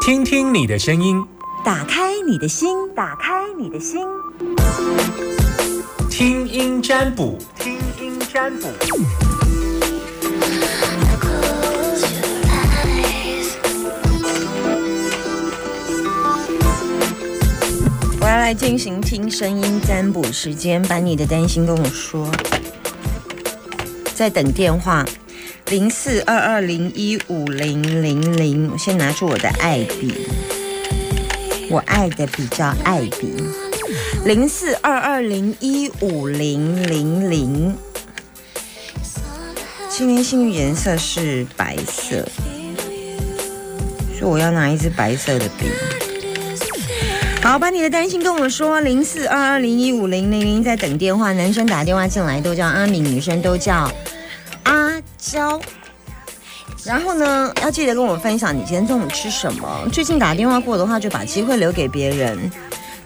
听听你的声音，打开你的心，打开你的心，听音占卜，听音占卜。我要来进行听声音占卜时间，把你的担心跟我说。在等电话，零四二二零一五零零零。我先拿出我的爱笔，我爱的比较爱笔，零四二二零一五零零零。今天幸运颜色是白色，所以我要拿一支白色的笔。好，把你的担心跟我说，零四二二零一五零零零，在等电话。男生打电话进来都叫阿敏，女生都叫椒。然后呢，要记得跟我分享你今天中午吃什么。最近打电话过的话，就把机会留给别人。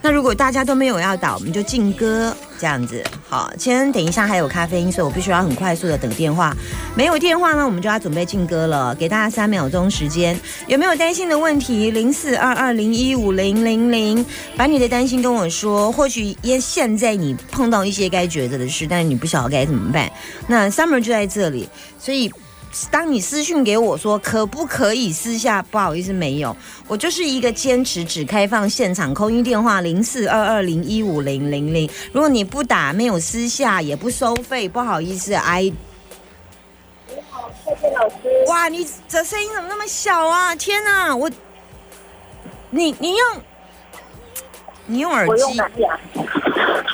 那如果大家都没有要打，我们就静歌这样子。好，先等一下还有咖啡因，所以我必须要很快速的等电话。没有电话呢，我们就要准备静歌了。给大家三秒钟时间，有没有担心的问题？零四二二零一五零零零，把你的担心跟我说。或许因现在你碰到一些该抉择的事，但是你不晓得该怎么办。那 Summer 就在这里，所以。当你私讯给我说可不可以私下，不好意思，没有，我就是一个坚持只开放现场空音电话零四二二零一五零零零。如果你不打，没有私下，也不收费，不好意思，I。你好，谢谢老师。哇，你这声音怎么那么小啊？天哪，我，你你用，你用耳我用机，蓝牙。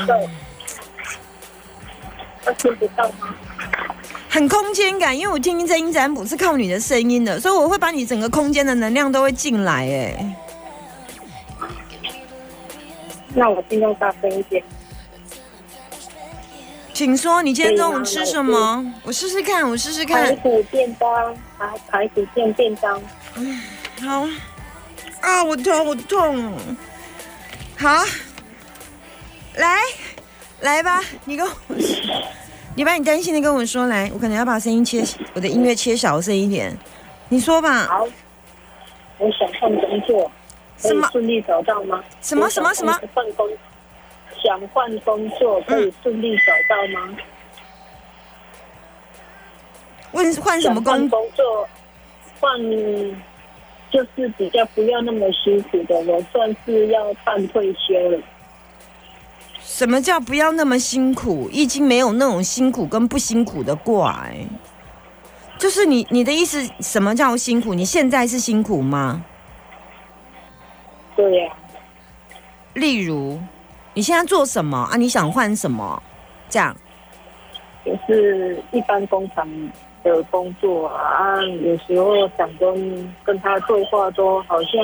对。我听不到吗？很空间感，因为我听音声音占卜是靠你的声音的，所以我会把你整个空间的能量都会进来，哎。那我尽量大声一点。请说，你今天中午吃什么？我试试看，我试试看排。骨便当，排排骨便便当。好，啊，我痛，我痛。好，来，来吧，你跟我，你把你担心的跟我说来，我可能要把声音切，我的音乐切小声一点。你说吧，好，我想换工作，可什么以顺利找到吗？什么什么什么换工，想换工作可以顺利找到吗？问换什么想换工？工作，换就是比较不要那么辛苦的，我算是要半退休了。什么叫不要那么辛苦？易经没有那种辛苦跟不辛苦的卦，哎，就是你你的意思，什么叫辛苦？你现在是辛苦吗？对呀、例如，你现在做什么啊？你想换什么？这样，就是一般工厂的工作啊，啊有时候想跟跟他对话都好像，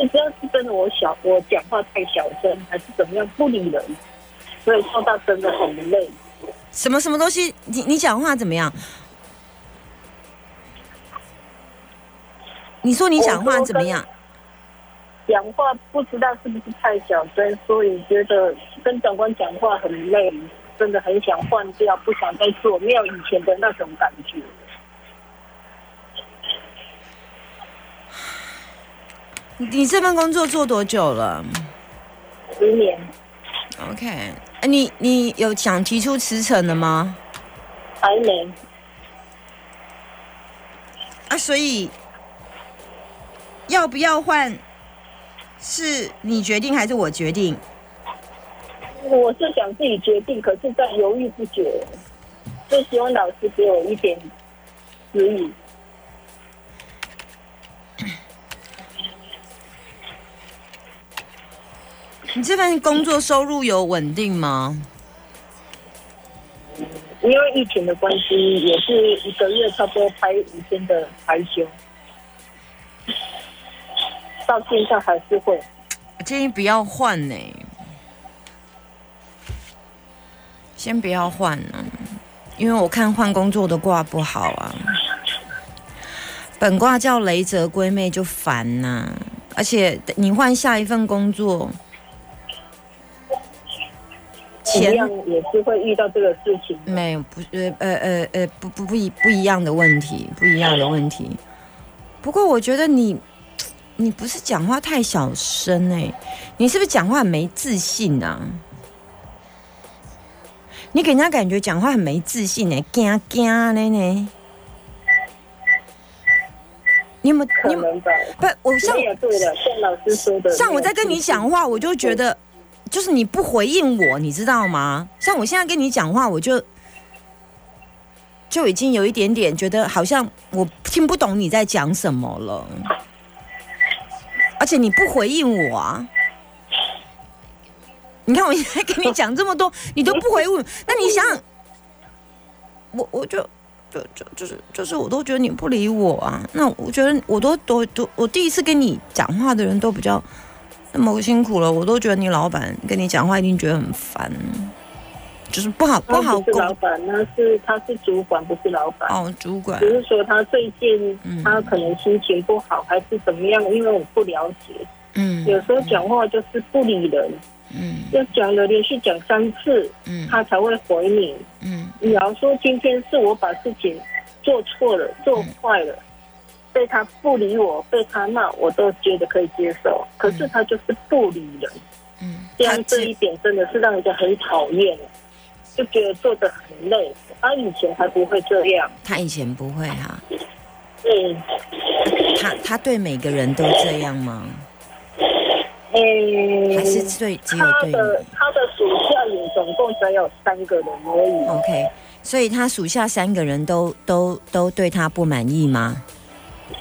不知道是真的我小我讲话太小声，还是怎么样不理人，所以说他真的很累。什么什么东西？你你讲话怎么样？你说你讲话怎么样？讲话不知道是不是太小声，所以觉得跟长官讲话很累，真的很想换掉，不想再做，没有以前的那种感觉。你你这份工作做多久了十年？OK，啊你你有想提出辞呈的吗？还没，啊，所以要不要换，是你决定还是我决定？我是想自己决定，可是在犹豫不决，就希望老师给我一点指引。你这份工作收入有稳定吗？因为疫情的关系，也是一个月差不多拍五天的排休，到现在还是会。我建议不要换呢、先不要换呢、因为我看换工作的卦不好啊。本卦叫雷泽归妹就烦呐、而且你换下一份工作，钱也是会遇到这个事情。没有不呃呃呃呃不不不一不一样的问题，不一样的问题。不过我觉得你你不是讲话太小声哎、你是不是讲话很没自信啊？你给人家感觉讲话很没自信哎、惊惊的呢。你有没有？你。不，我像对了，像老师说的，像我在跟你讲话，我就觉得，就是你不回应我，你知道吗？像我现在跟你讲话，我就就已经有一点点觉得好像我听不懂你在讲什么了，而且你不回应我啊。你看我现在跟你讲这么多，你都不回我，那你想，我我就就就就是就是我都觉得你不理我啊。那我觉得我都都都，我第一次跟你讲话的人都比较那么辛苦了，我都觉得你老板跟你讲话一定觉得很烦，就是不好不好不是老板，那是他是主管，不是老板。哦，主管。只是说他最近嗯。他可能心情不好，还是怎么样？因为我不了解，嗯。有时候讲话就是不理人，嗯。要讲了连续讲三次，嗯。他才会回你。嗯。你要说今天是我把事情做错了、做坏了，被他不理我，被他骂，我都觉得可以接受。可是他就是不理人，嗯，这样这一点真的是让人家很讨厌，就觉得做的很累。他以前还不会这样，他以前不会哈、嗯，他他对每个人都这样吗？诶、还是对只有他对他的属下也总共只有三个人而已。？OK，所以他属下三个人都都都对他不满意吗？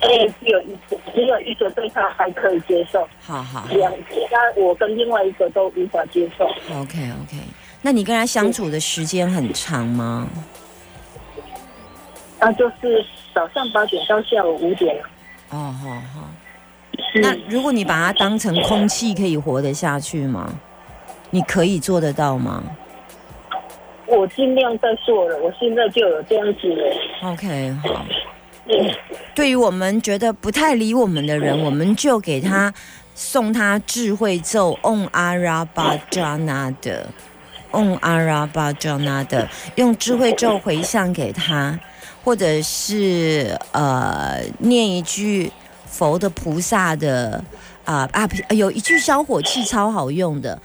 诶、只有一个，只有一个对他还可以接受，好好两其他我跟另外一个都无法接受。，OK OK。那你跟他相处的时间很长吗？那就是早上八点到下午五点。哦，好好。那如果你把它当成空气，可以活得下去吗？你可以做得到吗我尽量在做了，我现在就有这样子了。？OK，好。对于我们觉得不太理我们的人，我们就给他送他智慧咒 Om Arabajana 的。Om Arabajana 的，用智慧咒回向给他，或者是呃念一句佛的菩萨的啊啊有一句消火气超好用的。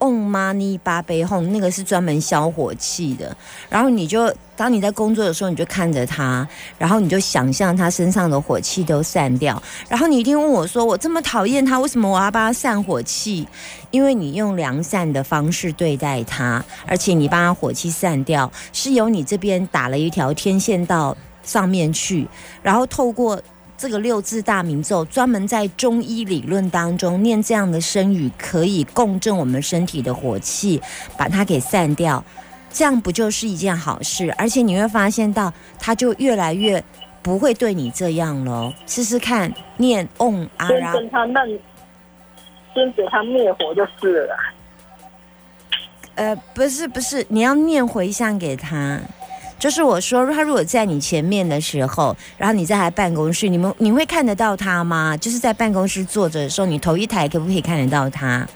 Om Mani 八杯 Home 那个是专门消火气的，然后你就当你在工作的时候，你就看着它，然后你就想象它身上的火气都散掉，然后你一定问我说：“我这么讨厌它，为什么我要帮它散火气？”因为你用良善的方式对待它，而且你把它火气散掉，是由你这边打了一条天线到上面去，然后透过。这个六字大明咒，专门在中医理论当中念这样的声语，可以共振我们身体的火气，把它给散掉。这样不就是一件好事？而且你会发现到，它就越来越不会对你这样喽。试试看，念嗡阿先拉，跟他让，先给他灭火就是了。呃，不是不是，你要念回向给他。就是我说，他如果在你前面的时候，然后你在他办公室，你们你会看得到他吗？就是在办公室坐着的时候，你头一抬可不可以看得到他？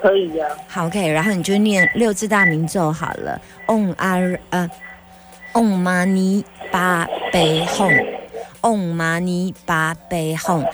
可以呀、好，OK，然后你就念六字大明咒好了，嗡阿呃，嗡玛尼巴贝吽，嗡玛尼巴贝吽，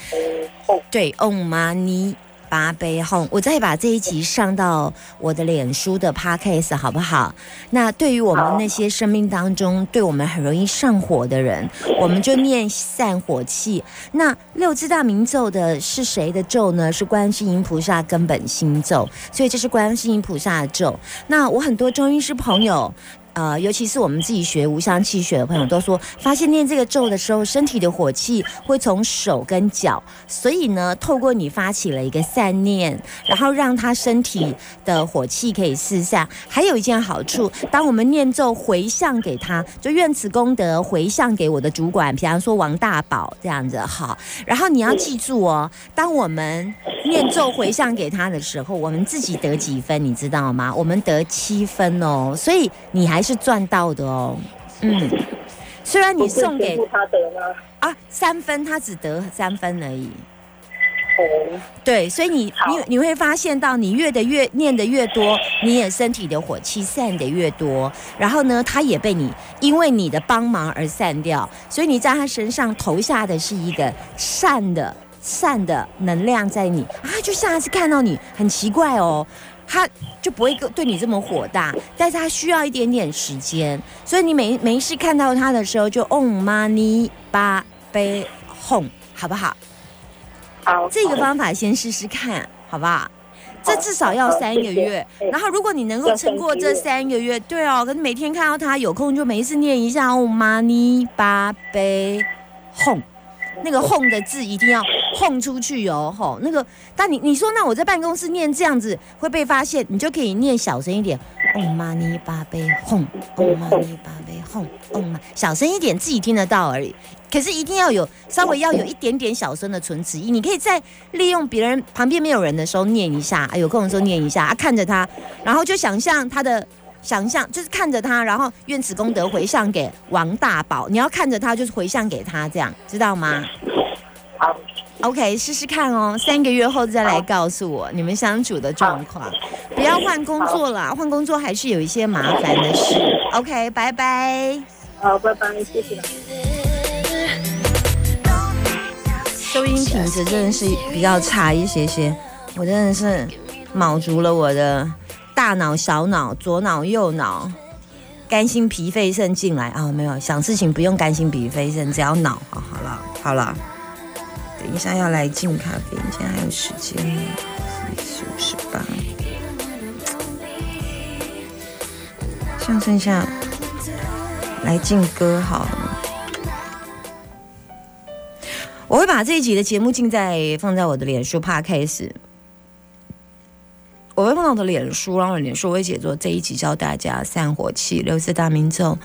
对，嗡玛尼八杯后。我再把这一集上到我的脸书的 Podcast 好不好？那对于我们那些生命当中对我们很容易上火的人，我们就念散火气。那六字大明咒的是谁的咒呢？是观世音菩萨根本心咒，所以这是观世音菩萨的咒。那我很多中医师朋友。呃，尤其是我们自己学无相气血的朋友都说，发现念这个咒的时候，身体的火气会从手跟脚，所以呢，透过你发起了一个善念，然后让他身体的火气可以四散。还有一件好处，当我们念咒回向给他，就愿此功德回向给我的主管，比方说王大宝这样子好。然后你要记住哦，当我们念咒回向给他的时候，我们自己得几分，你知道吗？我们得七分哦，所以你还是赚到的哦。嗯，虽然你送给他得吗？啊三分，他只得三分而已。哦，对，所以你你你会发现到，你越的越念的越多，你也身体的火气散的越多，然后呢，他也被你因为你的帮忙而散掉，所以你在他身上投下的是一个善的善的能量在你啊，就下次看到你很奇怪哦，他就不会对你这么火大，但是他需要一点点时间，所以你每没事看到他的时候就 on money 八杯 home 好不好？好，这个方法先试试看，好不好？这至少要三个月，然后如果你能够撑过这三个月，对哦，可是每天看到他有空就每一次念一下哦，money 八杯 home。那个哄的字一定要哄出去哦，吼，那个，但你你说那我在办公室念这样子会被发现，你就可以念小声一点，哦妈尼巴贝哄，哦妈尼巴贝哄，哦妈，小声一点自己听得到而已。可是一定要有稍微要有一点点小声的唇齿音，你可以在利用别人旁边没有人的时候念一下，啊有空的时候念一下，啊看着他，然后就想象他的。想象就是看着他，然后愿此功德回向给王大宝。你要看着他，就是回向给他，这样知道吗？好，OK，试试看哦。三个月后再来告诉我你们相处的状况。不要换工作了，换工作还是有一些麻烦的事。OK，拜拜。好，拜拜，谢谢。收音品质真的是比较差一些些，我真的是卯足了我的。大脑、小脑、左脑、右脑，肝、心、脾、肺、肾进来啊！没有想事情不用肝、心、脾、肺、肾，只要脑。好，好了，好了，等一下要来敬咖啡，现在还有时间，四五十八，像剩下来敬歌好了。我会把这一集的节目进在放在我的脸书 Podcast。我会碰到的脸书，然后脸书会写作这一集教大家散火气六字大明咒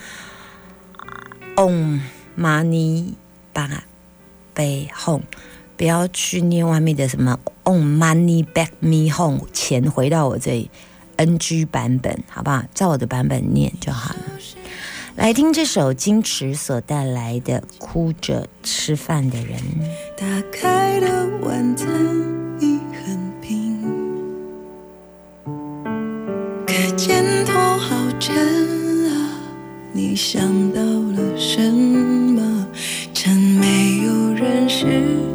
，Om Mani b a b Home，不要去念外面的什么 Om Money Back Me Home，钱回到我这里，NG 版本，好不好？照我的版本念就好了。来听这首金池所带来的《哭着吃饭的人》。打开的晚餐。肩头好沉啊，你想到了什么？趁没有人时。